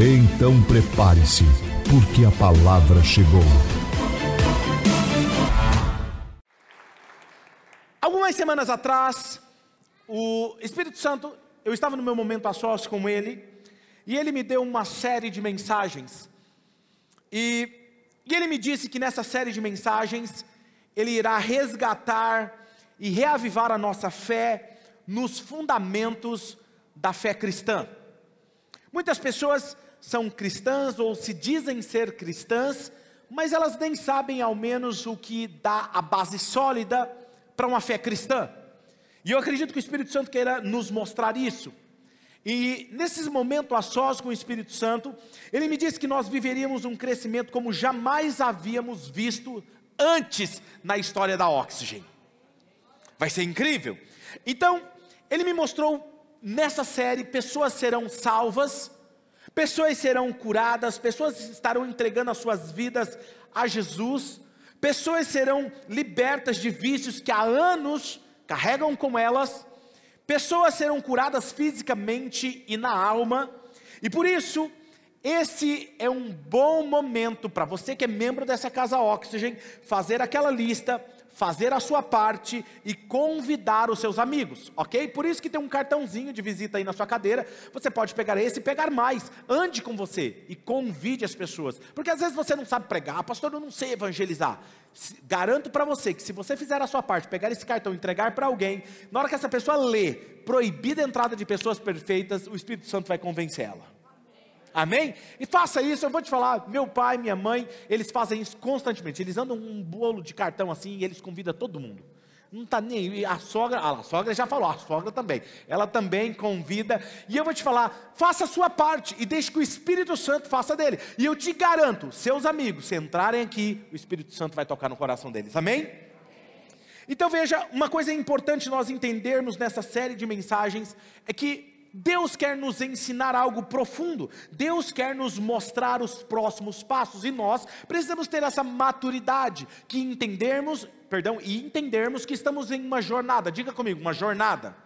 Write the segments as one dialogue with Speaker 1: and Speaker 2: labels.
Speaker 1: Então prepare-se, porque a palavra chegou.
Speaker 2: Algumas semanas atrás, o Espírito Santo, eu estava no meu momento a sós com ele, e ele me deu uma série de mensagens. E, e ele me disse que nessa série de mensagens, ele irá resgatar e reavivar a nossa fé nos fundamentos da fé cristã. Muitas pessoas são cristãs ou se dizem ser cristãs, mas elas nem sabem ao menos o que dá a base sólida para uma fé cristã. E eu acredito que o Espírito Santo queira nos mostrar isso. E nesses momentos a sós com o Espírito Santo, ele me disse que nós viveríamos um crescimento como jamais havíamos visto antes na história da Oxygen. Vai ser incrível. Então, ele me mostrou nessa série pessoas serão salvas, pessoas serão curadas, pessoas estarão entregando as suas vidas a Jesus, pessoas serão libertas de vícios que há anos carregam com elas, pessoas serão curadas fisicamente e na alma, e por isso, esse é um bom momento para você que é membro dessa casa Oxygen, fazer aquela lista fazer a sua parte e convidar os seus amigos, ok? Por isso que tem um cartãozinho de visita aí na sua cadeira. Você pode pegar esse e pegar mais. Ande com você e convide as pessoas, porque às vezes você não sabe pregar, pastor, eu não sei evangelizar. Garanto para você que se você fizer a sua parte, pegar esse cartão, entregar para alguém, na hora que essa pessoa lê, proibida a entrada de pessoas perfeitas, o Espírito Santo vai convencer ela. Amém? E faça isso, eu vou te falar, meu pai, minha mãe, eles fazem isso constantemente. Eles andam um bolo de cartão assim e eles convidam todo mundo. Não está nem a sogra, ah, a sogra já falou, a sogra também. Ela também convida. E eu vou te falar, faça a sua parte e deixe que o Espírito Santo faça dele. E eu te garanto, seus amigos, se entrarem aqui, o Espírito Santo vai tocar no coração deles. Amém? Então veja, uma coisa importante nós entendermos nessa série de mensagens é que Deus quer nos ensinar algo profundo, Deus quer nos mostrar os próximos passos e nós precisamos ter essa maturidade que entendermos, perdão, e entendermos que estamos em uma jornada. Diga comigo, uma jornada.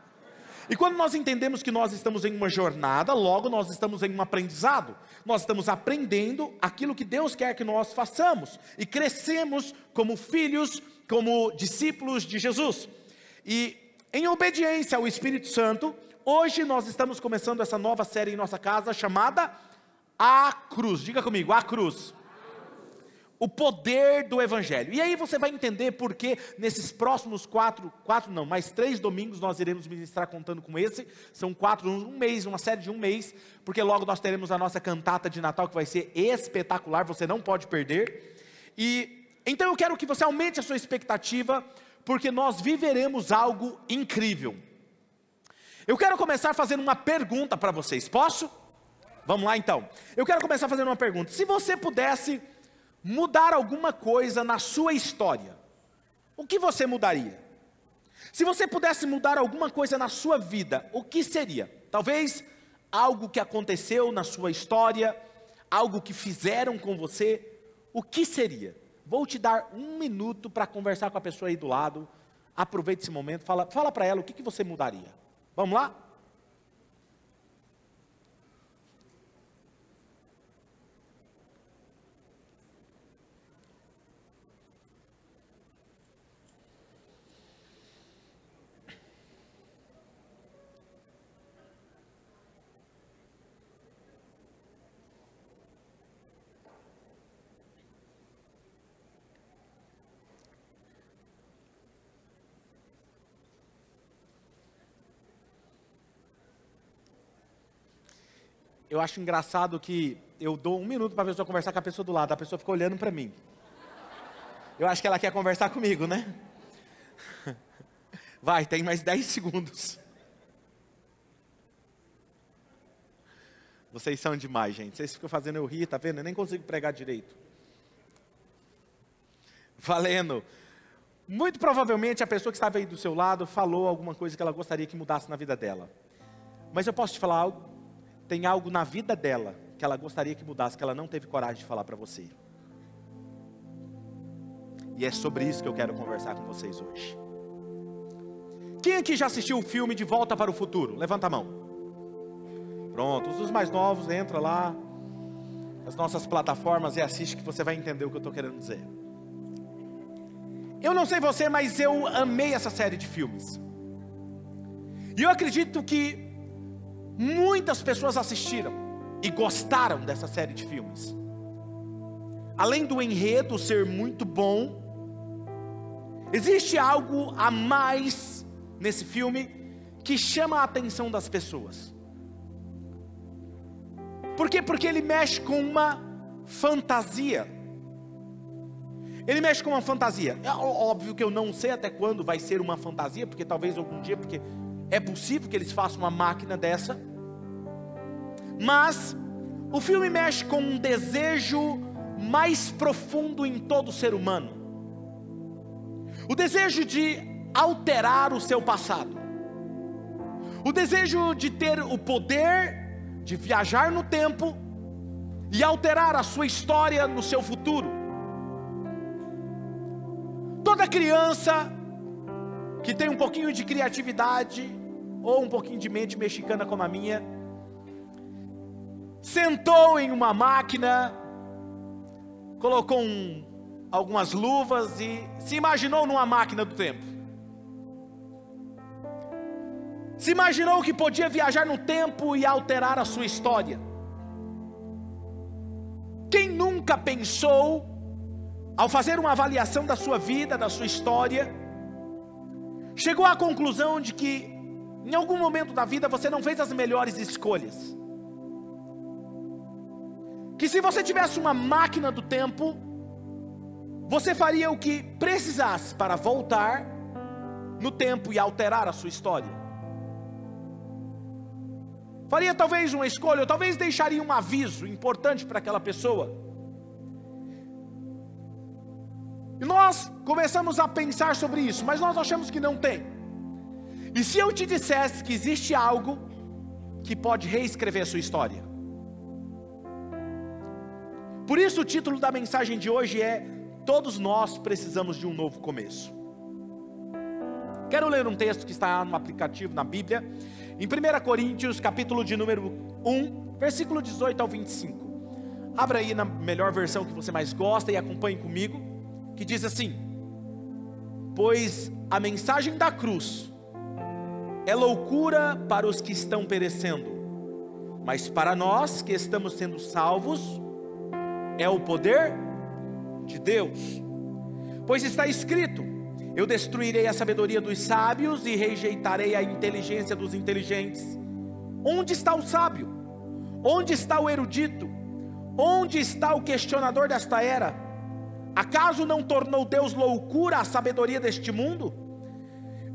Speaker 2: E quando nós entendemos que nós estamos em uma jornada, logo nós estamos em um aprendizado. Nós estamos aprendendo aquilo que Deus quer que nós façamos e crescemos como filhos, como discípulos de Jesus. E em obediência ao Espírito Santo, Hoje nós estamos começando essa nova série em nossa casa chamada A Cruz. Diga comigo, A Cruz. O poder do Evangelho. E aí você vai entender por que nesses próximos quatro, quatro não, mais três domingos nós iremos ministrar contando com esse. São quatro, um mês, uma série de um mês, porque logo nós teremos a nossa cantata de Natal que vai ser espetacular, você não pode perder. E então eu quero que você aumente a sua expectativa, porque nós viveremos algo incrível. Eu quero começar fazendo uma pergunta para vocês, posso? Vamos lá então. Eu quero começar fazendo uma pergunta. Se você pudesse mudar alguma coisa na sua história, o que você mudaria? Se você pudesse mudar alguma coisa na sua vida, o que seria? Talvez algo que aconteceu na sua história, algo que fizeram com você, o que seria? Vou te dar um minuto para conversar com a pessoa aí do lado. Aproveite esse momento, fala, fala para ela o que, que você mudaria. Vamos lá? Eu acho engraçado que eu dou um minuto para a pessoa conversar com a pessoa do lado, a pessoa fica olhando para mim. Eu acho que ela quer conversar comigo, né? Vai, tem mais 10 segundos. Vocês são demais, gente. Vocês ficam fazendo eu rir, tá vendo? Eu nem consigo pregar direito. Valendo. Muito provavelmente a pessoa que estava aí do seu lado falou alguma coisa que ela gostaria que mudasse na vida dela. Mas eu posso te falar algo? Tem algo na vida dela que ela gostaria que mudasse, que ela não teve coragem de falar para você. E é sobre isso que eu quero conversar com vocês hoje. Quem aqui já assistiu o filme De Volta para o Futuro? Levanta a mão. Pronto, os mais novos, entra lá nas nossas plataformas e assiste que você vai entender o que eu estou querendo dizer. Eu não sei você, mas eu amei essa série de filmes. E eu acredito que muitas pessoas assistiram e gostaram dessa série de filmes. Além do enredo ser muito bom, existe algo a mais nesse filme que chama a atenção das pessoas. Por quê? Porque ele mexe com uma fantasia. Ele mexe com uma fantasia. É óbvio que eu não sei até quando vai ser uma fantasia, porque talvez algum dia, porque é possível que eles façam uma máquina dessa. Mas o filme mexe com um desejo mais profundo em todo ser humano. O desejo de alterar o seu passado. O desejo de ter o poder de viajar no tempo e alterar a sua história no seu futuro. Toda criança que tem um pouquinho de criatividade ou um pouquinho de mente mexicana como a minha, sentou em uma máquina, colocou um, algumas luvas e se imaginou numa máquina do tempo. Se imaginou que podia viajar no tempo e alterar a sua história. Quem nunca pensou ao fazer uma avaliação da sua vida, da sua história, chegou à conclusão de que em algum momento da vida você não fez as melhores escolhas. Que se você tivesse uma máquina do tempo, você faria o que precisasse para voltar no tempo e alterar a sua história. Faria talvez uma escolha, ou talvez deixaria um aviso importante para aquela pessoa E nós começamos a pensar sobre isso, mas nós achamos que não tem. E se eu te dissesse que existe algo que pode reescrever a sua história? Por isso o título da mensagem de hoje é Todos nós precisamos de um novo começo. Quero ler um texto que está no aplicativo na Bíblia, em 1 Coríntios, capítulo de número 1, versículo 18 ao 25. Abra aí na melhor versão que você mais gosta e acompanhe comigo que diz assim: Pois a mensagem da cruz é loucura para os que estão perecendo, mas para nós que estamos sendo salvos, é o poder de Deus. Pois está escrito: Eu destruirei a sabedoria dos sábios e rejeitarei a inteligência dos inteligentes. Onde está o sábio? Onde está o erudito? Onde está o questionador desta era? Acaso não tornou Deus loucura a sabedoria deste mundo?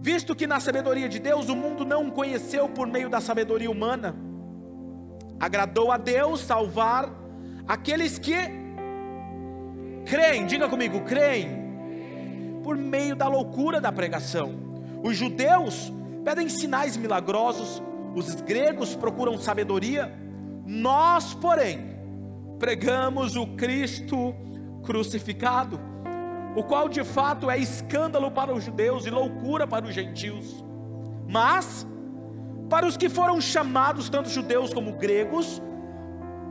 Speaker 2: Visto que na sabedoria de Deus o mundo não conheceu por meio da sabedoria humana, agradou a Deus salvar aqueles que creem, diga comigo, creem, por meio da loucura da pregação. Os judeus pedem sinais milagrosos, os gregos procuram sabedoria, nós, porém, pregamos o Cristo crucificado, o qual de fato é escândalo para os judeus e loucura para os gentios. Mas, para os que foram chamados, tanto judeus como gregos,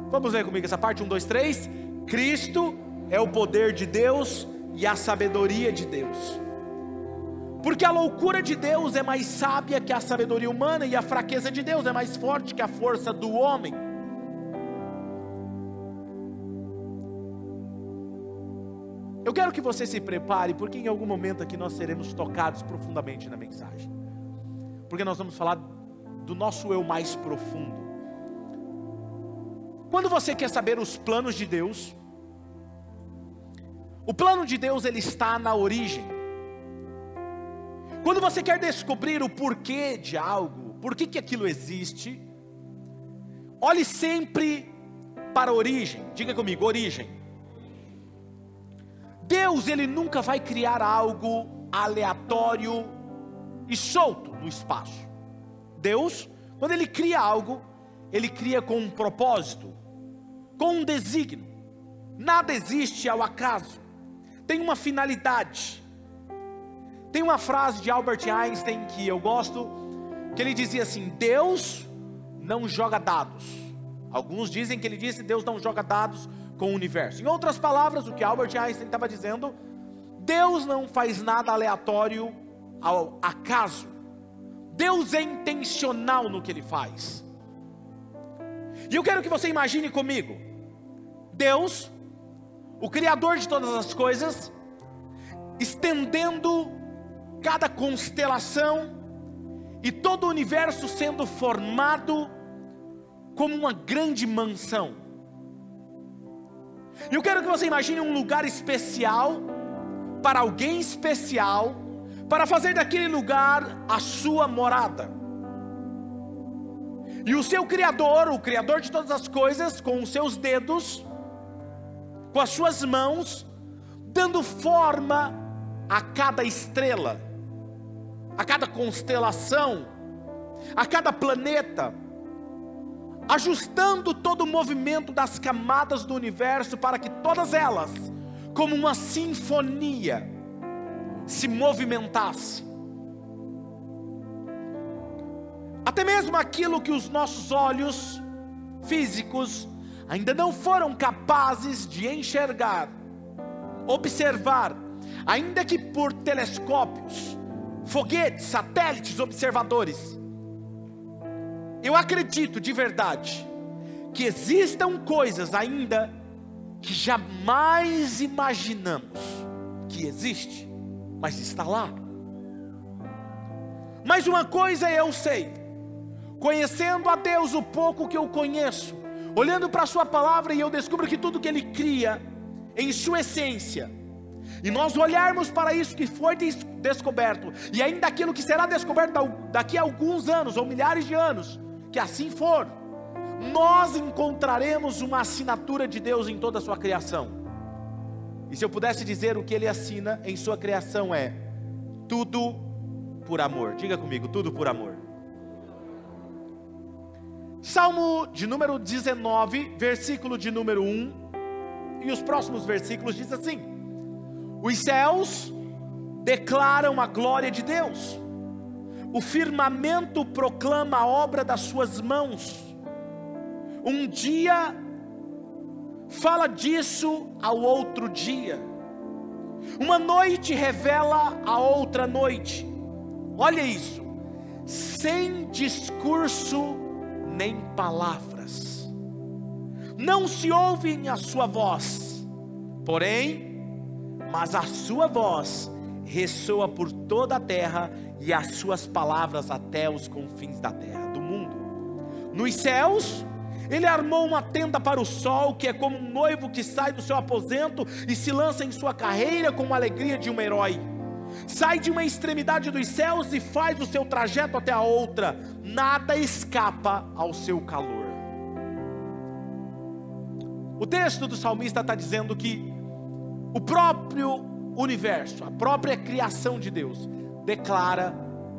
Speaker 2: vamos ler comigo essa parte: 1, 2, 3. Cristo é o poder de Deus e a sabedoria de Deus. Porque a loucura de Deus é mais sábia que a sabedoria humana, e a fraqueza de Deus é mais forte que a força do homem. Eu quero que você se prepare, porque em algum momento aqui nós seremos tocados profundamente na mensagem. Porque nós vamos falar do nosso eu mais profundo. Quando você quer saber os planos de Deus, o plano de Deus ele está na origem. Quando você quer descobrir o porquê de algo, por que, que aquilo existe, Olhe sempre para a origem. Diga comigo, origem. Deus, ele nunca vai criar algo aleatório e solto no espaço. Deus, quando ele cria algo, ele cria com um propósito, com um desígnio. Nada existe ao acaso. Tem uma finalidade. Tem uma frase de Albert Einstein que eu gosto, que ele dizia assim: Deus não joga dados. Alguns dizem que ele disse: Deus não joga dados com o universo. Em outras palavras, o que Albert Einstein estava dizendo, Deus não faz nada aleatório ao acaso. Deus é intencional no que ele faz. E eu quero que você imagine comigo: Deus, o Criador de todas as coisas, estendendo cada constelação e todo o universo sendo formado como uma grande mansão. E eu quero que você imagine um lugar especial para alguém especial, para fazer daquele lugar a sua morada. E o seu Criador, o Criador de todas as coisas, com os seus dedos, com as suas mãos, dando forma a cada estrela, a cada constelação, a cada planeta, ajustando todo o movimento das camadas do universo para que todas elas, como uma sinfonia, se movimentasse. Até mesmo aquilo que os nossos olhos físicos ainda não foram capazes de enxergar, observar, ainda que por telescópios, foguetes, satélites, observadores. Eu acredito de verdade que existam coisas ainda que jamais imaginamos que existe, mas está lá. Mas uma coisa eu sei, conhecendo a Deus o pouco que eu conheço, olhando para a Sua palavra e eu descubro que tudo que Ele cria, em sua essência, e nós olharmos para isso que foi descoberto, e ainda aquilo que será descoberto daqui a alguns anos, ou milhares de anos, que assim for, nós encontraremos uma assinatura de Deus em toda a sua criação. E se eu pudesse dizer o que ele assina em sua criação é: tudo por amor. Diga comigo, tudo por amor. Salmo de número 19, versículo de número 1, e os próximos versículos diz assim: Os céus declaram a glória de Deus, o firmamento proclama a obra das suas mãos. Um dia fala disso ao outro dia, uma noite revela a outra noite. Olha isso, sem discurso nem palavras. Não se ouvem a sua voz, porém, mas a sua voz ressoa por toda a terra e as suas palavras até os confins da terra, do mundo. Nos céus, ele armou uma tenda para o sol, que é como um noivo que sai do seu aposento e se lança em sua carreira com a alegria de um herói sai de uma extremidade dos céus e faz o seu trajeto até a outra, nada escapa ao seu calor. O texto do salmista está dizendo que o próprio universo, a própria criação de Deus, declara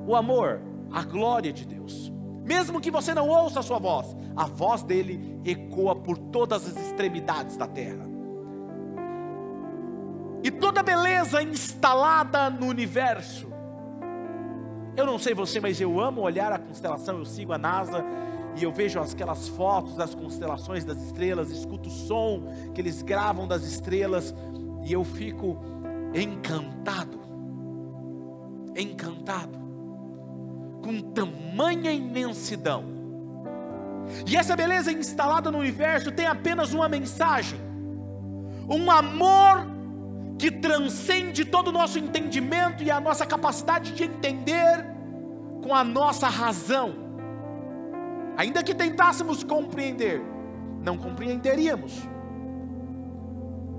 Speaker 2: o amor, a glória de Deus. Mesmo que você não ouça a sua voz, a voz dele ecoa por todas as extremidades da terra e toda beleza instalada no universo. Eu não sei você, mas eu amo olhar a constelação. Eu sigo a NASA e eu vejo aquelas fotos das constelações das estrelas, escuto o som que eles gravam das estrelas e eu fico encantado. Encantado com tamanha imensidão. E essa beleza instalada no universo tem apenas uma mensagem: um amor que transcende todo o nosso entendimento e a nossa capacidade de entender com a nossa razão. Ainda que tentássemos compreender, não compreenderíamos.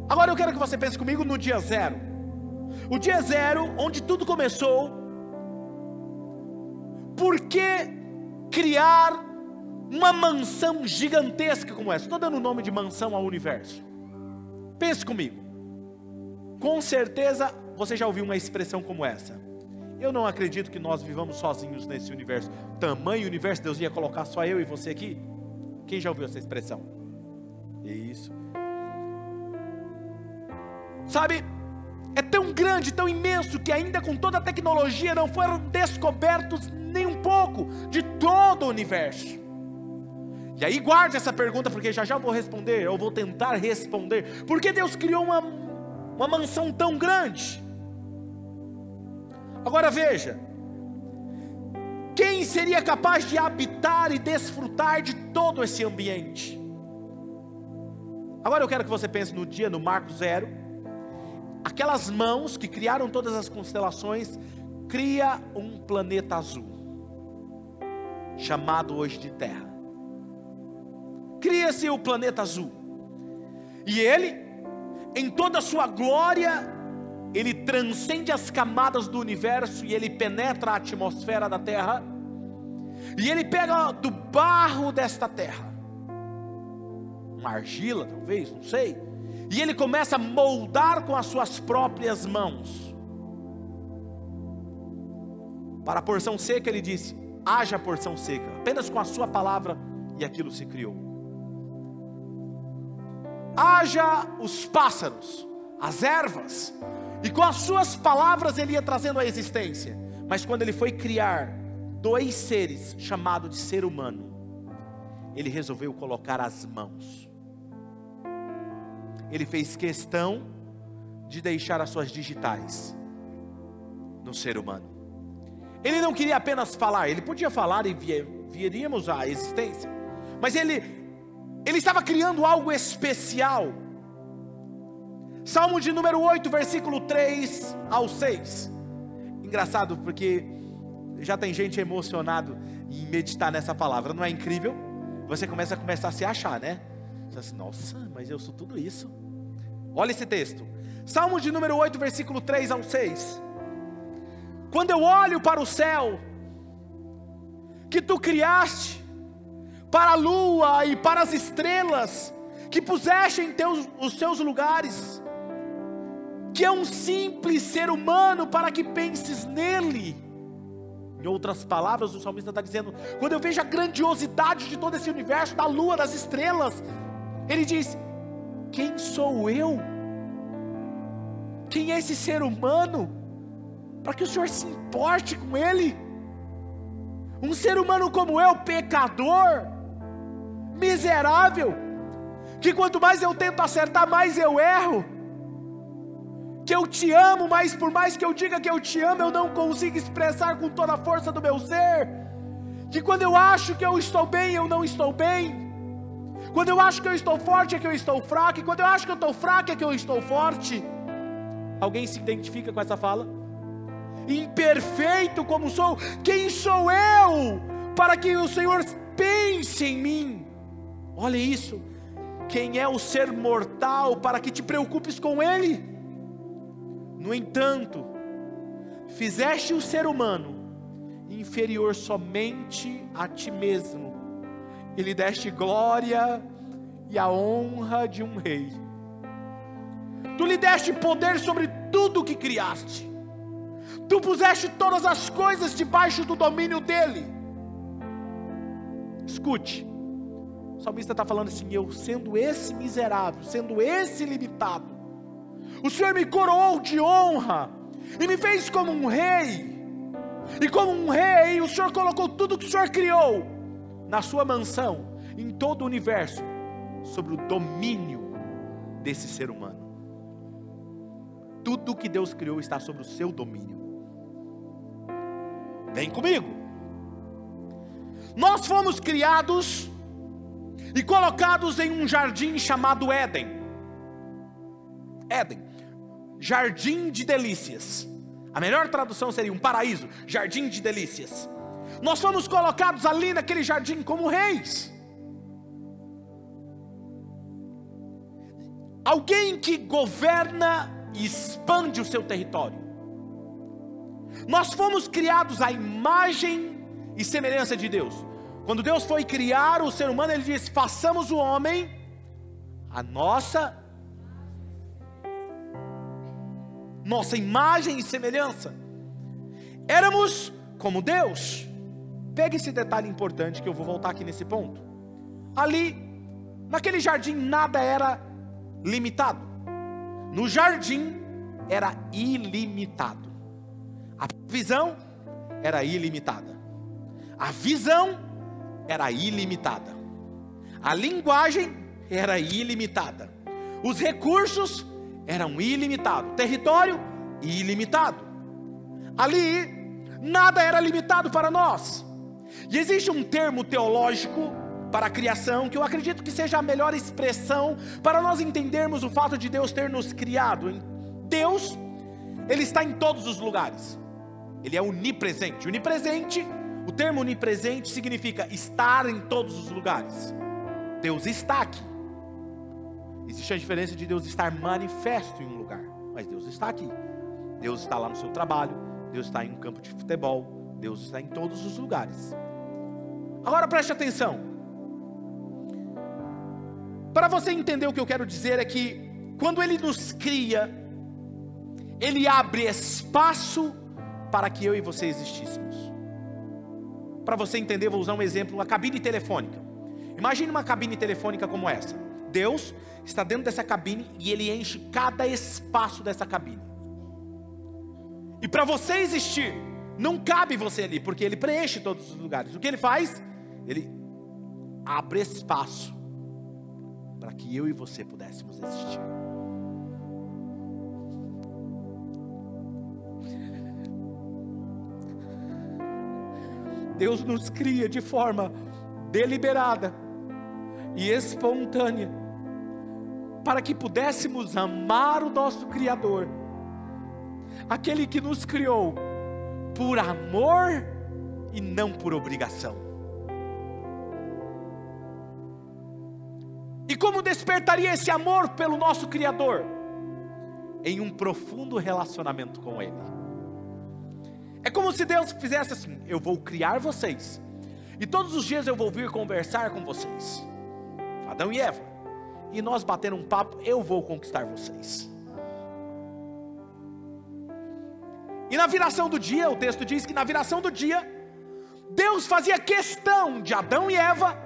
Speaker 2: Agora eu quero que você pense comigo no dia zero. O dia zero, onde tudo começou. Por que criar uma mansão gigantesca como essa. Estou dando o nome de mansão ao universo. Pense comigo. Com certeza você já ouviu uma expressão como essa. Eu não acredito que nós vivamos sozinhos nesse universo. Tamanho universo, Deus ia colocar só eu e você aqui? Quem já ouviu essa expressão? Isso. Sabe, é tão grande, tão imenso, que ainda com toda a tecnologia não foram descobertos nem um pouco de todo o universo. E aí guarde essa pergunta, porque já já vou responder, eu vou tentar responder. Por que Deus criou uma, uma mansão tão grande? Agora veja, quem seria capaz de habitar e desfrutar de todo esse ambiente? Agora eu quero que você pense no dia, no marco zero, aquelas mãos que criaram todas as constelações, cria um planeta azul, chamado hoje de Terra. Cria-se o planeta azul. E ele, em toda a sua glória, ele transcende as camadas do universo e ele penetra a atmosfera da Terra. E ele pega do barro desta terra, uma argila talvez, não sei, e ele começa a moldar com as suas próprias mãos. Para a porção seca, ele disse: haja porção seca, apenas com a sua palavra, e aquilo se criou. Haja os pássaros, as ervas, e com as suas palavras ele ia trazendo a existência. Mas quando ele foi criar dois seres, chamado de ser humano, ele resolveu colocar as mãos ele fez questão de deixar as suas digitais no ser humano. Ele não queria apenas falar, ele podia falar e viríamos à existência, mas ele, ele estava criando algo especial. Salmo de número 8, versículo 3 ao 6. Engraçado porque já tem gente emocionado em meditar nessa palavra, não é incrível? Você começa a começar a se achar, né? Você assim, nossa, mas eu sou tudo isso. Olha esse texto. Salmo de número 8, versículo 3 ao 6. Quando eu olho para o céu, que tu criaste, para a lua e para as estrelas, que puseste em teus, os seus lugares, que é um simples ser humano para que penses nele. Em outras palavras, o salmista está dizendo: quando eu vejo a grandiosidade de todo esse universo, da lua, das estrelas, ele diz: Quem sou eu? Quem é esse ser humano? Para que o Senhor se importe com ele? Um ser humano como eu, pecador, miserável, que quanto mais eu tento acertar, mais eu erro. Que eu te amo, mas por mais que eu diga que eu te amo, eu não consigo expressar com toda a força do meu ser. Que quando eu acho que eu estou bem, eu não estou bem quando eu acho que eu estou forte, é que eu estou fraco. E quando eu acho que eu estou fraco, é que eu estou forte. Alguém se identifica com essa fala? Imperfeito como sou, quem sou eu para que o Senhor pense em mim? Olha isso. Quem é o ser mortal para que te preocupes com ele? No entanto, fizeste o ser humano inferior somente a ti mesmo e lhe deste glória e a honra de um rei. Tu lhe deste poder sobre tudo o que criaste. Tu puseste todas as coisas debaixo do domínio dele. Escute, o salmista está falando assim: eu sendo esse miserável, sendo esse limitado, o Senhor me coroou de honra e me fez como um rei. E como um rei, o Senhor colocou tudo que o Senhor criou na sua mansão, em todo o universo, sobre o domínio desse ser humano. Tudo que Deus criou está sobre o seu domínio. Vem comigo. Nós fomos criados e colocados em um jardim chamado Éden. Éden, jardim de delícias. A melhor tradução seria um paraíso, jardim de delícias. Nós fomos colocados ali naquele jardim como reis. Alguém que governa e expande o seu território. Nós fomos criados à imagem e semelhança de Deus. Quando Deus foi criar o ser humano, Ele disse: façamos o homem a nossa nossa imagem e semelhança. Éramos como Deus. Pega esse detalhe importante que eu vou voltar aqui nesse ponto. Ali, naquele jardim, nada era limitado. No jardim era ilimitado. A visão era ilimitada. A visão era ilimitada. A linguagem era ilimitada. Os recursos eram ilimitados. Território ilimitado. Ali nada era limitado para nós. E existe um termo teológico para a criação que eu acredito que seja a melhor expressão para nós entendermos o fato de Deus ter nos criado. Deus, ele está em todos os lugares. Ele é. Onipresente, o termo onipresente significa estar em todos os lugares. Deus está aqui. Existe a diferença de Deus estar manifesto em um lugar, mas Deus está aqui. Deus está lá no seu trabalho, Deus está em um campo de futebol, Deus está em todos os lugares. Agora preste atenção. Para você entender o que eu quero dizer é que quando ele nos cria, ele abre espaço para que eu e você existíssemos. Para você entender, vou usar um exemplo: a cabine telefônica. Imagine uma cabine telefônica como essa. Deus está dentro dessa cabine e ele enche cada espaço dessa cabine. E para você existir, não cabe você ali, porque ele preenche todos os lugares. O que ele faz? Ele abre espaço para que eu e você pudéssemos existir. Deus nos cria de forma deliberada e espontânea, para que pudéssemos amar o nosso Criador, aquele que nos criou por amor e não por obrigação. E como despertaria esse amor pelo nosso Criador? Em um profundo relacionamento com Ele. É como se Deus fizesse assim: eu vou criar vocês, e todos os dias eu vou vir conversar com vocês, Adão e Eva, e nós batendo um papo, eu vou conquistar vocês. E na viração do dia, o texto diz que na viração do dia, Deus fazia questão de Adão e Eva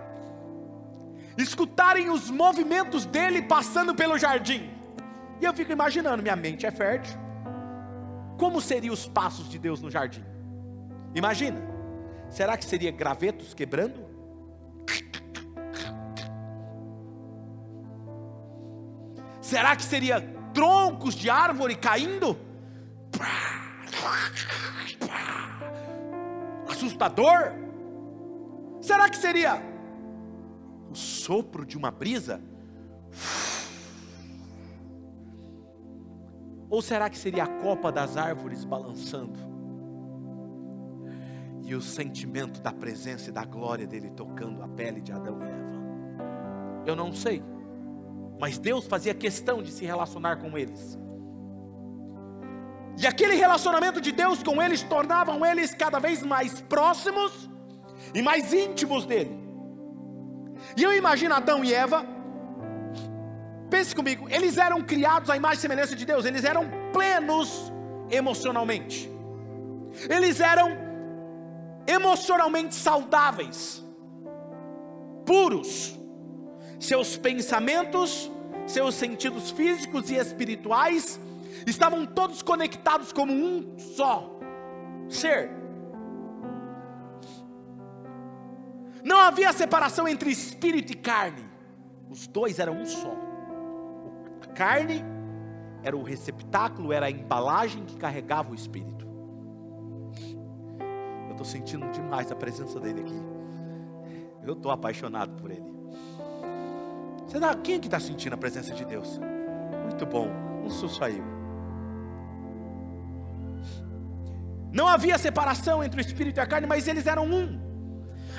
Speaker 2: escutarem os movimentos dele passando pelo jardim. E eu fico imaginando, minha mente é fértil. Como seriam os passos de Deus no jardim? Imagina. Será que seria gravetos quebrando? Será que seria troncos de árvore caindo? Assustador? Será que seria o sopro de uma brisa? Ou será que seria a copa das árvores balançando? E o sentimento da presença e da glória dele tocando a pele de Adão e Eva? Eu não sei. Mas Deus fazia questão de se relacionar com eles. E aquele relacionamento de Deus com eles tornavam eles cada vez mais próximos e mais íntimos dele. E eu imagino Adão e Eva Pense comigo, eles eram criados à imagem e semelhança de Deus, eles eram plenos emocionalmente, eles eram emocionalmente saudáveis, puros, seus pensamentos, seus sentidos físicos e espirituais estavam todos conectados como um só ser. Não havia separação entre espírito e carne, os dois eram um só carne era o receptáculo, era a embalagem que carregava o Espírito. Eu estou sentindo demais a presença dele aqui. Eu estou apaixonado por ele. Você dá, quem é que está sentindo a presença de Deus? Muito bom, um saiu. Não havia separação entre o Espírito e a carne, mas eles eram um.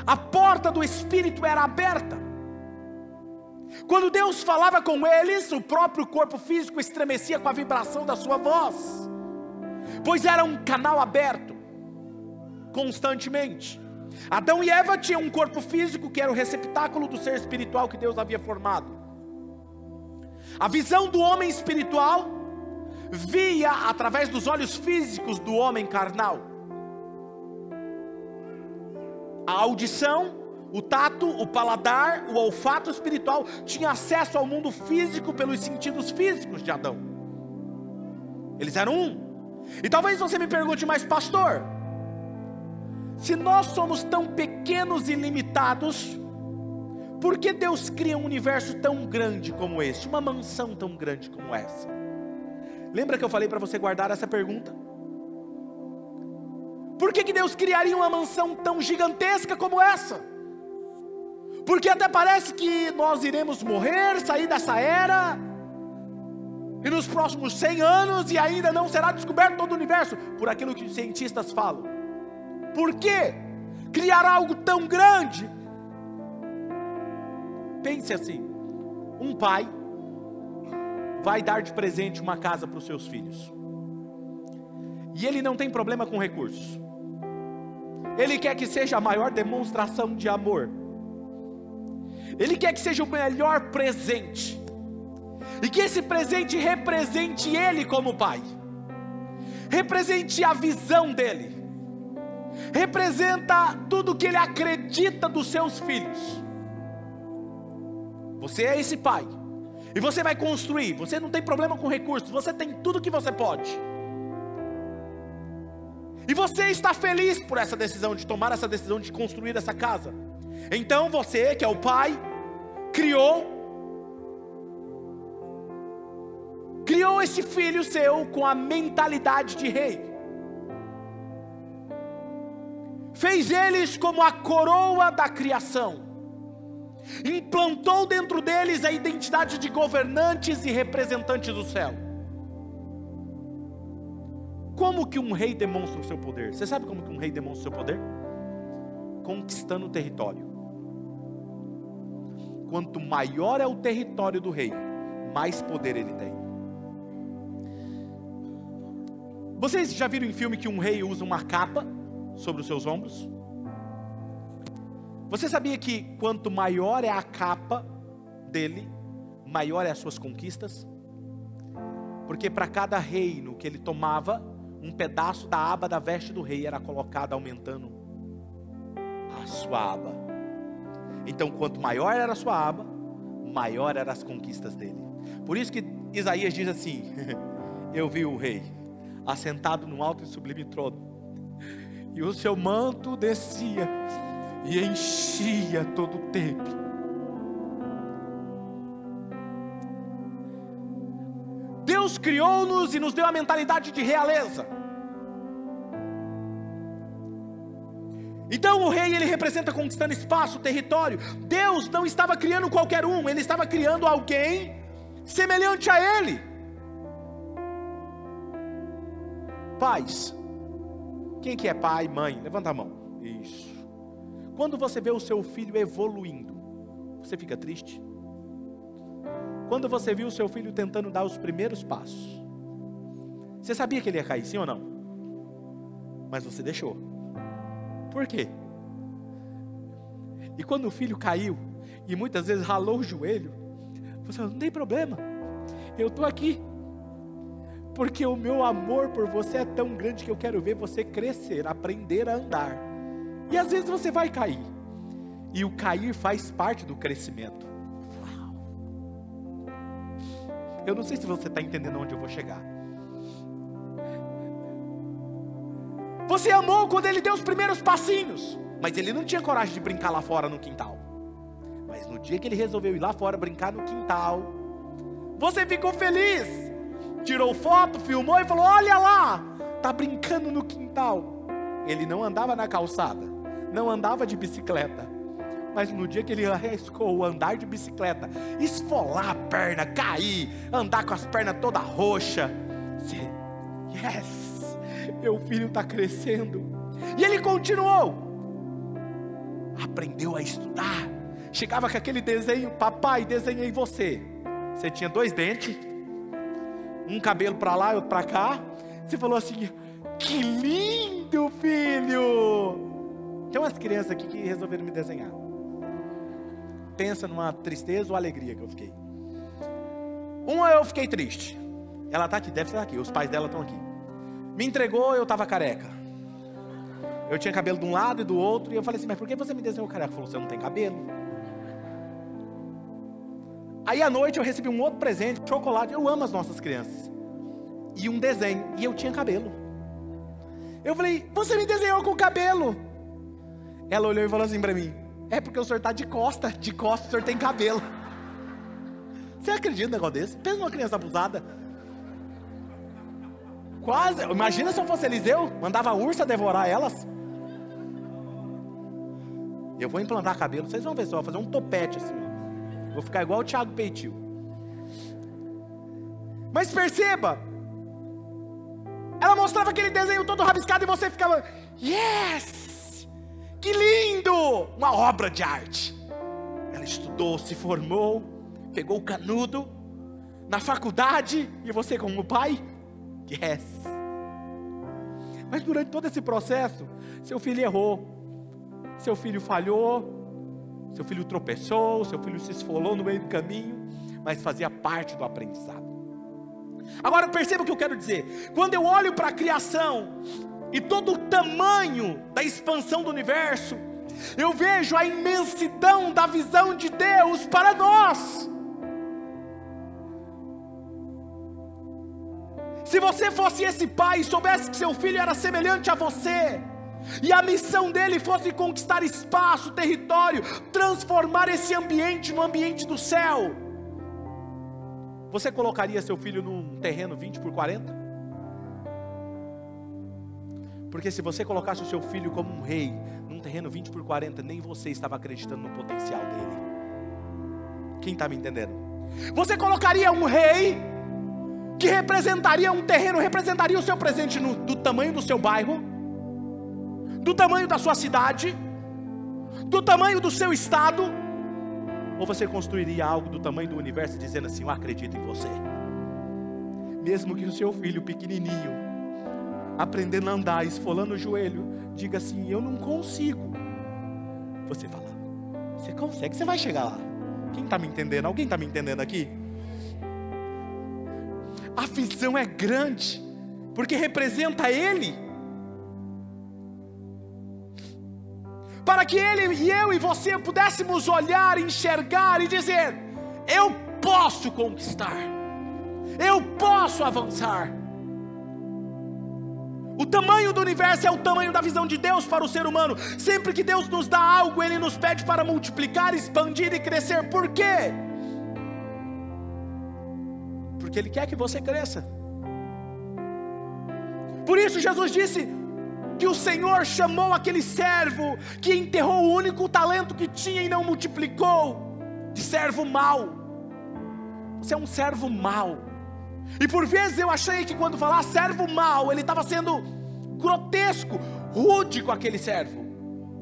Speaker 2: A porta do Espírito era aberta. Quando Deus falava com eles, o próprio corpo físico estremecia com a vibração da sua voz, pois era um canal aberto, constantemente. Adão e Eva tinham um corpo físico que era o receptáculo do ser espiritual que Deus havia formado. A visão do homem espiritual via através dos olhos físicos do homem carnal. A audição, o tato, o paladar, o olfato espiritual tinha acesso ao mundo físico pelos sentidos físicos de Adão. Eles eram um. E talvez você me pergunte, mas pastor, se nós somos tão pequenos e limitados, por que Deus cria um universo tão grande como este, uma mansão tão grande como essa? Lembra que eu falei para você guardar essa pergunta? Por que, que Deus criaria uma mansão tão gigantesca como essa? Porque até parece que nós iremos morrer, sair dessa era, e nos próximos 100 anos, e ainda não será descoberto todo o universo, por aquilo que os cientistas falam. Por que criar algo tão grande? Pense assim: um pai vai dar de presente uma casa para os seus filhos, e ele não tem problema com recursos, ele quer que seja a maior demonstração de amor, ele quer que seja o melhor presente, e que esse presente represente ele como pai, represente a visão dele, representa tudo que ele acredita dos seus filhos. Você é esse pai, e você vai construir. Você não tem problema com recursos, você tem tudo que você pode. E você está feliz por essa decisão, de tomar essa decisão de construir essa casa. Então você, que é o pai, criou criou esse filho seu com a mentalidade de rei. fez eles como a coroa da criação, implantou dentro deles a identidade de governantes e representantes do céu. Como que um rei demonstra o seu poder? Você sabe como que um rei demonstra o seu poder? Conquistando o território. Quanto maior é o território do rei, mais poder ele tem. Vocês já viram em filme que um rei usa uma capa? sobre os seus ombros? Você sabia que quanto maior é a capa dele, maior é as suas conquistas? Porque para cada reino que ele tomava, um pedaço da aba da veste do rei era colocado aumentando a sua aba. Então, quanto maior era a sua aba, maior eram as conquistas dele. Por isso que Isaías diz assim: Eu vi o rei assentado num alto e sublime trono e o seu manto descia e enchia todo o templo. Deus criou-nos e nos deu a mentalidade de realeza. Então o rei ele representa conquistando espaço, território. Deus não estava criando qualquer um, ele estava criando alguém semelhante a ele. Pais, quem que é pai, mãe? Levanta a mão. Isso. Quando você vê o seu filho evoluindo, você fica triste? Quando você viu o seu filho tentando dar os primeiros passos, você sabia que ele ia cair, sim ou não? Mas você deixou. Por quê? E quando o filho caiu, e muitas vezes ralou o joelho, você falou, não tem problema, eu estou aqui, porque o meu amor por você é tão grande que eu quero ver você crescer, aprender a andar. E às vezes você vai cair, e o cair faz parte do crescimento. Uau. Eu não sei se você está entendendo onde eu vou chegar. Você amou quando ele deu os primeiros passinhos, mas ele não tinha coragem de brincar lá fora no quintal. Mas no dia que ele resolveu ir lá fora brincar no quintal, você ficou feliz tirou foto, filmou e falou: Olha lá, tá brincando no quintal. Ele não andava na calçada, não andava de bicicleta. Mas no dia que ele arriscou andar de bicicleta, esfolar a perna, cair, andar com as pernas toda roxa, yes, meu filho está crescendo. E ele continuou, aprendeu a estudar. Chegava com aquele desenho, papai, desenhei você. Você tinha dois dentes, um cabelo para lá e outro para cá. Você falou assim: Que lindo, filho! Crianças aqui que resolveram me desenhar. Pensa numa tristeza ou alegria que eu fiquei. Uma eu fiquei triste. Ela está aqui, deve estar aqui. Os pais dela estão aqui. Me entregou, eu estava careca. Eu tinha cabelo de um lado e do outro. E eu falei assim: Mas por que você me desenhou careca? Ela falou: Você não tem cabelo. Aí à noite eu recebi um outro presente, chocolate. Eu amo as nossas crianças. E um desenho. E eu tinha cabelo. Eu falei: Você me desenhou com cabelo. Ela olhou e falou assim para mim: É porque o senhor está de costa. De costa o senhor tem cabelo. Você acredita num negócio desse? Pensa numa criança abusada. Quase. Imagina se eu fosse Eliseu, mandava a ursa devorar elas. Eu vou implantar cabelo, vocês vão ver só, vou fazer um topete assim. Vou ficar igual o Thiago Peitil. Mas perceba, ela mostrava aquele desenho todo rabiscado e você ficava, yes, que lindo, uma obra de arte. Ela estudou, se formou, pegou o canudo na faculdade e você como pai, yes. Mas durante todo esse processo, seu filho errou, seu filho falhou, seu filho tropeçou, seu filho se esfolou no meio do caminho, mas fazia parte do aprendizado. Agora perceba o que eu quero dizer. Quando eu olho para a criação e todo o tamanho da expansão do universo, eu vejo a imensidão da visão de Deus para nós. Se você fosse esse pai e soubesse que seu filho era semelhante a você, e a missão dele fosse conquistar espaço, território, transformar esse ambiente no ambiente do céu, você colocaria seu filho num terreno 20 por 40? Porque se você colocasse o seu filho como um rei, num terreno 20 por 40, nem você estava acreditando no potencial dele. Quem está me entendendo? Você colocaria um rei que representaria um terreno, representaria o seu presente no, do tamanho do seu bairro, do tamanho da sua cidade, do tamanho do seu estado, ou você construiria algo do tamanho do universo dizendo assim: Eu acredito em você, mesmo que o seu filho pequenininho, aprendendo a andar, esfolando o joelho, diga assim: Eu não consigo. Você fala: Você consegue, você vai chegar lá. Quem está me entendendo? Alguém está me entendendo aqui? a visão é grande, porque representa Ele. Para que Ele e eu e você pudéssemos olhar, enxergar e dizer: Eu posso conquistar, eu posso avançar. O tamanho do universo é o tamanho da visão de Deus para o ser humano. Sempre que Deus nos dá algo, Ele nos pede para multiplicar, expandir e crescer. Por quê? porque Ele quer que você cresça. Por isso, Jesus disse que o Senhor chamou aquele servo que enterrou o único talento que tinha e não multiplicou, de servo mau. Você é um servo mau. E por vezes eu achei que quando falar servo mau, ele estava sendo grotesco, rude com aquele servo.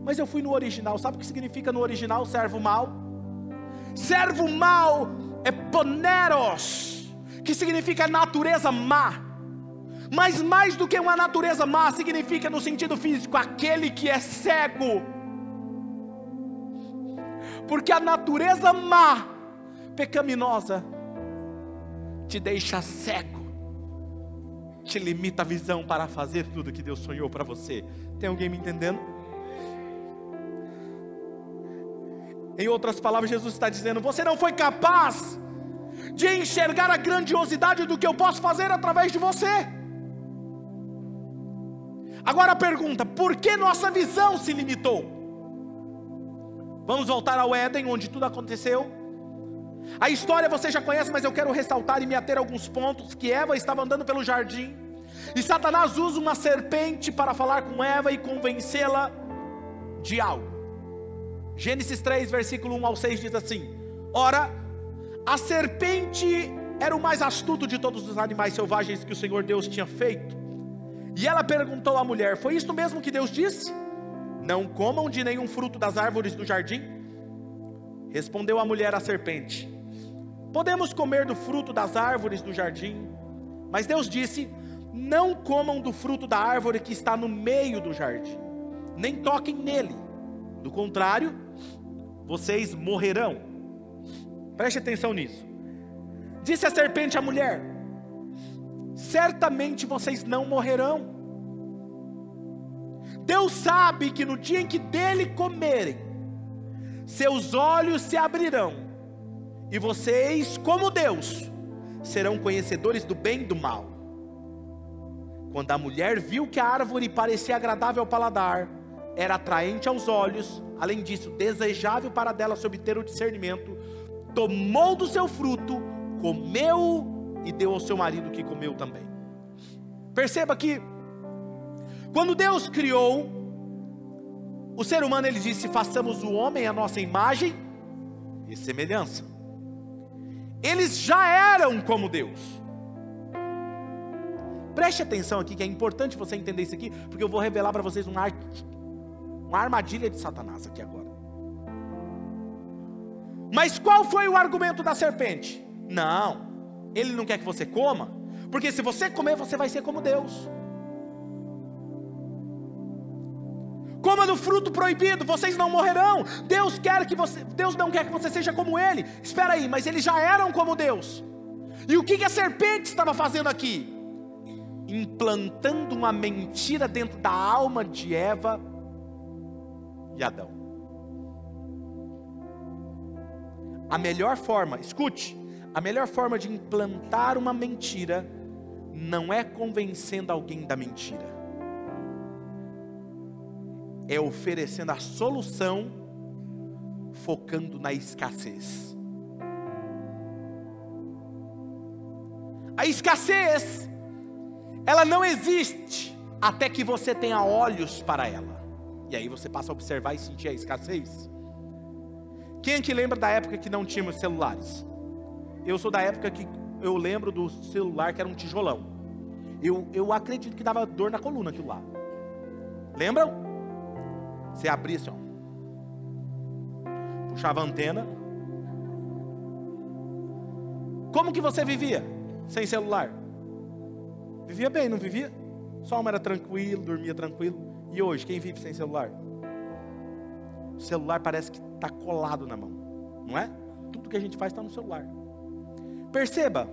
Speaker 2: Mas eu fui no original. Sabe o que significa no original servo mau? Servo mau é poneros que significa natureza má. Mas mais do que uma natureza má, significa no sentido físico, aquele que é cego. Porque a natureza má, pecaminosa, te deixa cego, te limita a visão para fazer tudo que Deus sonhou para você. Tem alguém me entendendo? Em outras palavras, Jesus está dizendo: Você não foi capaz de enxergar a grandiosidade do que eu posso fazer através de você. Agora a pergunta: por que nossa visão se limitou? Vamos voltar ao Éden, onde tudo aconteceu. A história você já conhece, mas eu quero ressaltar e me ater a alguns pontos: que Eva estava andando pelo jardim, e Satanás usa uma serpente para falar com Eva e convencê-la de algo. Gênesis 3, versículo 1 ao 6 diz assim: Ora, a serpente era o mais astuto de todos os animais selvagens que o Senhor Deus tinha feito. E ela perguntou à mulher: Foi isto mesmo que Deus disse? Não comam de nenhum fruto das árvores do jardim? Respondeu a mulher à serpente: Podemos comer do fruto das árvores do jardim. Mas Deus disse: Não comam do fruto da árvore que está no meio do jardim, nem toquem nele Do contrário, vocês morrerão. Preste atenção nisso. Disse a serpente à mulher: Certamente vocês não morrerão. Deus sabe que no dia em que dele comerem, seus olhos se abrirão, e vocês, como Deus, serão conhecedores do bem e do mal. Quando a mulher viu que a árvore parecia agradável ao paladar, era atraente aos olhos, além disso, desejável para dela se obter o discernimento, tomou do seu fruto, comeu e deu ao seu marido que comeu também. Perceba que quando Deus criou o ser humano, ele disse: "Façamos o homem a nossa imagem e semelhança". Eles já eram como Deus. Preste atenção aqui, que é importante você entender isso aqui, porque eu vou revelar para vocês uma, uma armadilha de Satanás aqui agora. Mas qual foi o argumento da serpente? Não, ele não quer que você coma, porque se você comer, você vai ser como Deus. Coma do fruto proibido, vocês não morrerão. Deus quer que você, Deus não quer que você seja como ele. Espera aí, mas eles já eram como Deus. E o que, que a serpente estava fazendo aqui? Implantando uma mentira dentro da alma de Eva e Adão. A melhor forma, escute, a melhor forma de implantar uma mentira não é convencendo alguém da mentira é oferecendo a solução, focando na escassez. A escassez, ela não existe até que você tenha olhos para ela. E aí você passa a observar e sentir a escassez. Quem é que lembra da época que não tínhamos celulares? Eu sou da época que eu lembro do celular que era um tijolão. Eu, eu acredito que dava dor na coluna aquilo lá. Lembram? Você abria assim, ó. Puxava a antena. Como que você vivia sem celular? Vivia bem, não vivia? Sua alma era tranquilo, dormia tranquilo. E hoje, quem vive sem celular? O celular parece que está colado na mão, não é? Tudo que a gente faz está no celular. Perceba,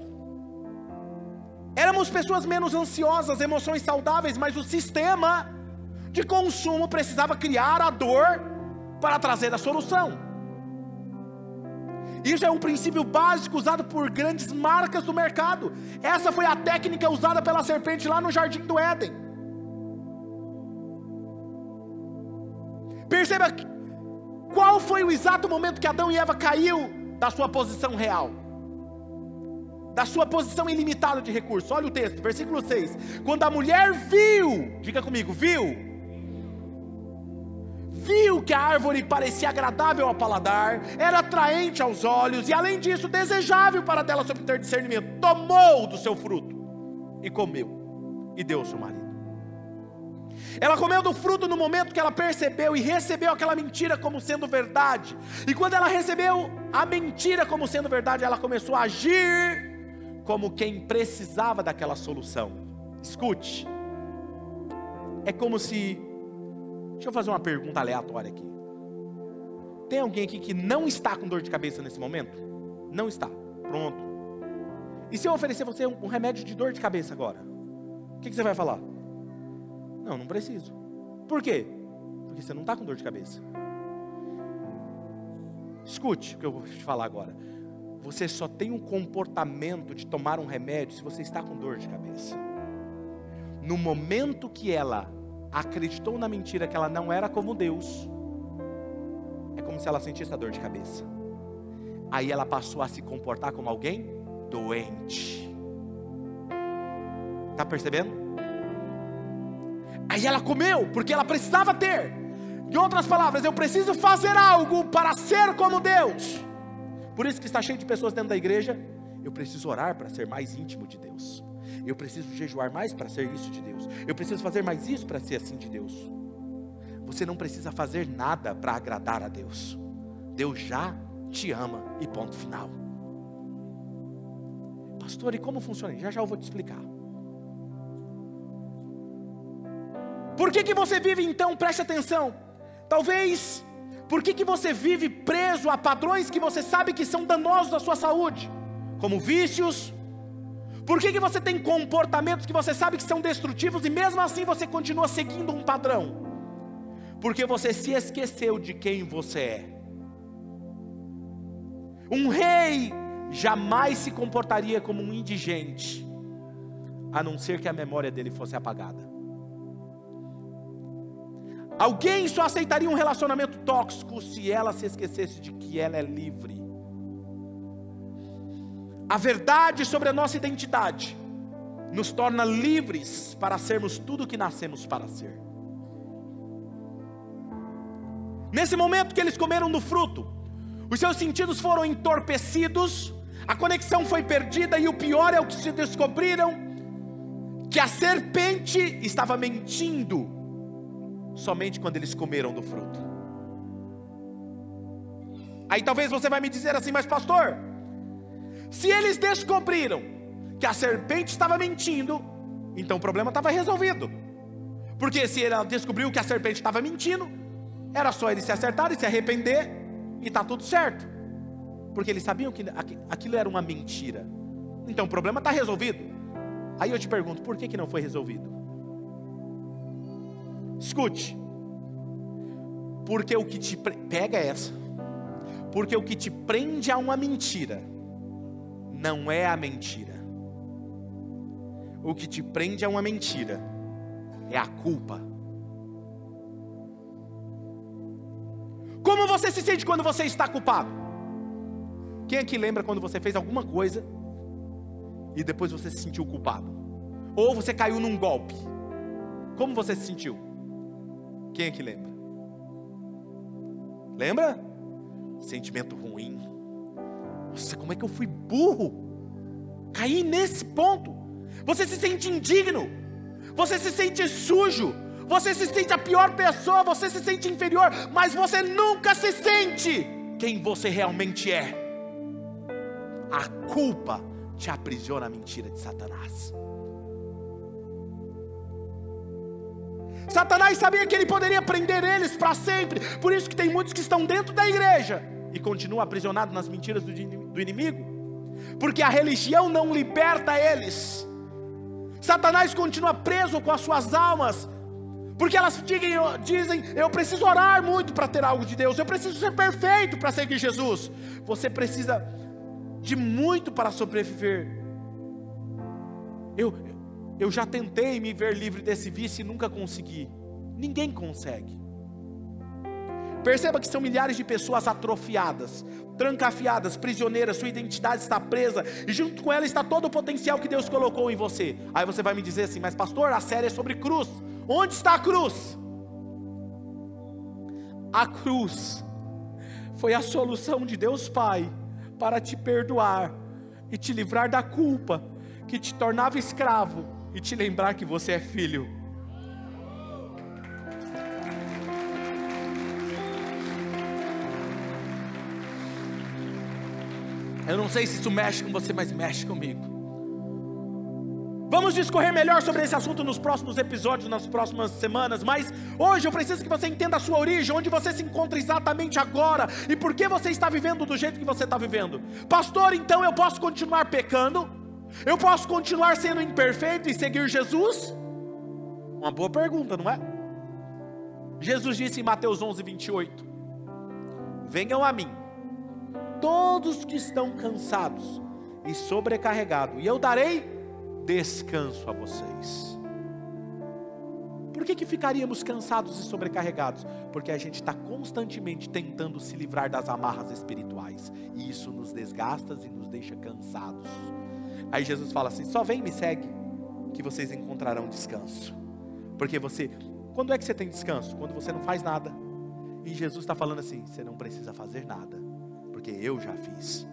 Speaker 2: éramos pessoas menos ansiosas, emoções saudáveis, mas o sistema de consumo precisava criar a dor para trazer a solução. Isso é um princípio básico usado por grandes marcas do mercado. Essa foi a técnica usada pela serpente lá no jardim do Éden. Perceba qual foi o exato momento que Adão e Eva caiu da sua posição real da sua posição ilimitada de recursos. Olha o texto, versículo 6. Quando a mulher viu, diga comigo, viu viu que a árvore parecia agradável ao paladar, era atraente aos olhos e, além disso, desejável para dela se obter discernimento, tomou do seu fruto e comeu, e deu ao seu marido. Ela comeu do fruto no momento que ela percebeu e recebeu aquela mentira como sendo verdade. E quando ela recebeu a mentira como sendo verdade, ela começou a agir como quem precisava daquela solução. Escute, é como se Deixa eu fazer uma pergunta aleatória aqui. Tem alguém aqui que não está com dor de cabeça nesse momento? Não está. Pronto. E se eu oferecer você um remédio de dor de cabeça agora? O que, que você vai falar? Não, não preciso. Por quê? Porque você não está com dor de cabeça. Escute o que eu vou te falar agora. Você só tem um comportamento de tomar um remédio se você está com dor de cabeça. No momento que ela acreditou na mentira que ela não era como Deus, é como se ela sentisse a dor de cabeça. Aí ela passou a se comportar como alguém doente. Está percebendo? Aí ela comeu, porque ela precisava ter. Em outras palavras, eu preciso fazer algo para ser como Deus. Por isso que está cheio de pessoas dentro da igreja. Eu preciso orar para ser mais íntimo de Deus. Eu preciso jejuar mais para ser isso de Deus. Eu preciso fazer mais isso para ser assim de Deus. Você não precisa fazer nada para agradar a Deus. Deus já te ama e ponto final. Pastor, e como funciona? Já já eu vou te explicar. Por que, que você vive então? Preste atenção. Talvez Por que, que você vive preso a padrões que você sabe que são danosos à sua saúde? Como vícios? Por que, que você tem comportamentos que você sabe que são destrutivos e mesmo assim você continua seguindo um padrão? Porque você se esqueceu de quem você é. Um rei jamais se comportaria como um indigente, a não ser que a memória dele fosse apagada. Alguém só aceitaria um relacionamento tóxico se ela se esquecesse de que ela é livre. A verdade sobre a nossa identidade nos torna livres para sermos tudo o que nascemos para ser. Nesse momento que eles comeram do fruto, os seus sentidos foram entorpecidos, a conexão foi perdida, e o pior é o que se descobriram: que a serpente estava mentindo somente quando eles comeram do fruto. Aí talvez você vai me dizer assim, mas pastor, se eles descobriram que a serpente estava mentindo, então o problema estava resolvido. Porque se ela descobriu que a serpente estava mentindo, era só eles se acertarem, se arrepender e está tudo certo. Porque eles sabiam que aquilo era uma mentira. Então o problema está resolvido. Aí eu te pergunto, por que, que não foi resolvido? Escute. Porque o que te pega essa. Porque o que te prende a uma mentira não é a mentira. O que te prende a uma mentira é a culpa. Como você se sente quando você está culpado? Quem aqui lembra quando você fez alguma coisa e depois você se sentiu culpado? Ou você caiu num golpe? Como você se sentiu? Quem é que lembra? Lembra? Sentimento ruim. Nossa, como é que eu fui burro? Caí nesse ponto. Você se sente indigno. Você se sente sujo. Você se sente a pior pessoa. Você se sente inferior. Mas você nunca se sente quem você realmente é. A culpa te aprisiona a mentira de Satanás. Satanás sabia que ele poderia prender eles para sempre. Por isso que tem muitos que estão dentro da igreja e continuam aprisionados nas mentiras do inimigo. Porque a religião não liberta eles. Satanás continua preso com as suas almas. Porque elas dizem, eu preciso orar muito para ter algo de Deus, eu preciso ser perfeito para seguir Jesus. Você precisa de muito para sobreviver. Eu, eu já tentei me ver livre desse vício e nunca consegui. Ninguém consegue. Perceba que são milhares de pessoas atrofiadas, trancafiadas, prisioneiras, sua identidade está presa, e junto com ela está todo o potencial que Deus colocou em você. Aí você vai me dizer assim, mas pastor, a série é sobre cruz. Onde está a cruz? A cruz foi a solução de Deus Pai para te perdoar e te livrar da culpa que te tornava escravo e te lembrar que você é filho. Eu não sei se isso mexe com você, mas mexe comigo. Vamos discorrer melhor sobre esse assunto nos próximos episódios, nas próximas semanas, mas hoje eu preciso que você entenda a sua origem, onde você se encontra exatamente agora e por que você está vivendo do jeito que você está vivendo. Pastor, então eu posso continuar pecando? Eu posso continuar sendo imperfeito e seguir Jesus? Uma boa pergunta, não é? Jesus disse em Mateus 11, 28: Venham a mim, todos que estão cansados e sobrecarregados, e eu darei descanso a vocês. Por que, que ficaríamos cansados e sobrecarregados? Porque a gente está constantemente tentando se livrar das amarras espirituais, e isso nos desgasta e nos deixa cansados. Aí Jesus fala assim: só vem e me segue, que vocês encontrarão descanso. Porque você, quando é que você tem descanso? Quando você não faz nada. E Jesus está falando assim: você não precisa fazer nada, porque eu já fiz.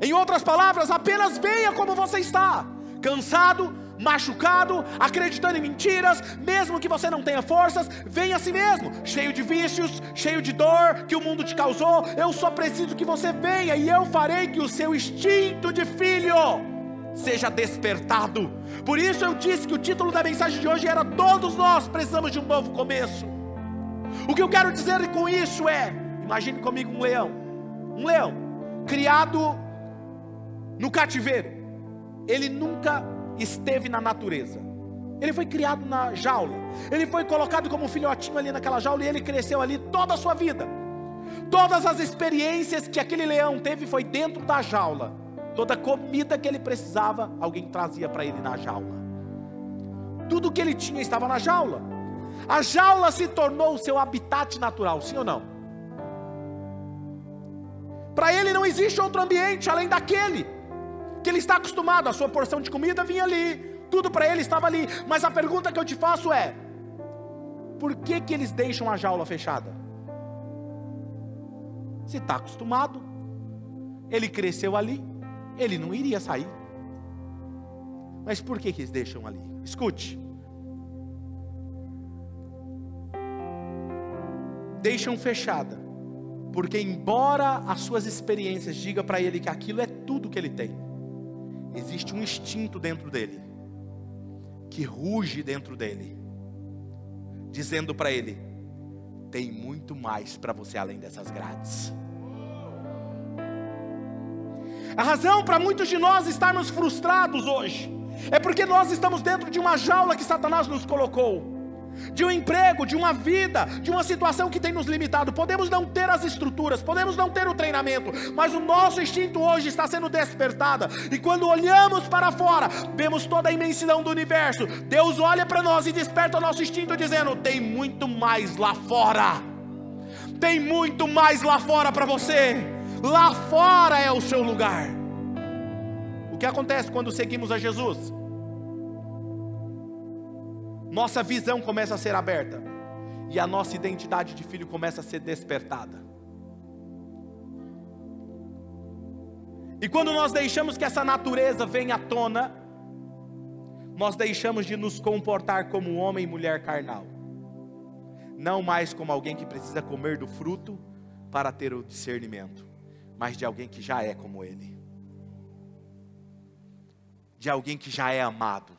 Speaker 2: Em outras palavras, apenas venha como você está, cansado, machucado, acreditando em mentiras, mesmo que você não tenha forças, venha a si mesmo, cheio de vícios, cheio de dor que o mundo te causou. Eu só preciso que você venha e eu farei que o seu instinto de filho seja despertado. Por isso eu disse que o título da mensagem de hoje era: Todos nós precisamos de um novo começo. O que eu quero dizer com isso é: imagine comigo um leão, um leão criado no cativeiro, ele nunca esteve na natureza. Ele foi criado na jaula. Ele foi colocado como um filhotinho ali naquela jaula e ele cresceu ali toda a sua vida. Todas as experiências que aquele leão teve foi dentro da jaula. Toda comida que ele precisava, alguém trazia para ele na jaula. Tudo que ele tinha estava na jaula. A jaula se tornou o seu habitat natural, sim ou não? Para ele não existe outro ambiente além daquele que ele está acostumado. A sua porção de comida vinha ali, tudo para ele estava ali. Mas a pergunta que eu te faço é: por que que eles deixam a jaula fechada? Se está acostumado, ele cresceu ali, ele não iria sair. Mas por que, que eles deixam ali? Escute. Deixam fechada, porque embora as suas experiências digam para ele que aquilo é tudo que ele tem, existe um instinto dentro dele, que ruge dentro dele, dizendo para ele: tem muito mais para você além dessas grades. A razão para muitos de nós estarmos frustrados hoje é porque nós estamos dentro de uma jaula que Satanás nos colocou de um emprego, de uma vida, de uma situação que tem nos limitado. Podemos não ter as estruturas, podemos não ter o treinamento, mas o nosso instinto hoje está sendo despertado. E quando olhamos para fora, vemos toda a imensidão do universo. Deus olha para nós e desperta o nosso instinto dizendo: tem muito mais lá fora. Tem muito mais lá fora para você. Lá fora é o seu lugar. O que acontece quando seguimos a Jesus? Nossa visão começa a ser aberta e a nossa identidade de filho começa a ser despertada. E quando nós deixamos que essa natureza venha à tona, nós deixamos de nos comportar como homem e mulher carnal, não mais como alguém que precisa comer do fruto para ter o discernimento, mas de alguém que já é como ele, de alguém que já é amado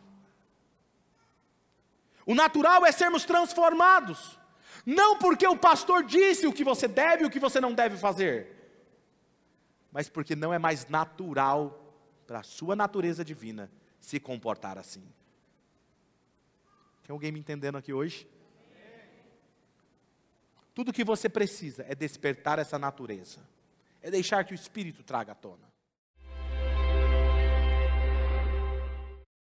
Speaker 2: o natural é sermos transformados. Não porque o pastor disse o que você deve e o que você não deve fazer, mas porque não é mais natural para a sua natureza divina se comportar assim. Tem alguém me entendendo aqui hoje? Tudo que você precisa é despertar essa natureza, é deixar que o Espírito traga à tona.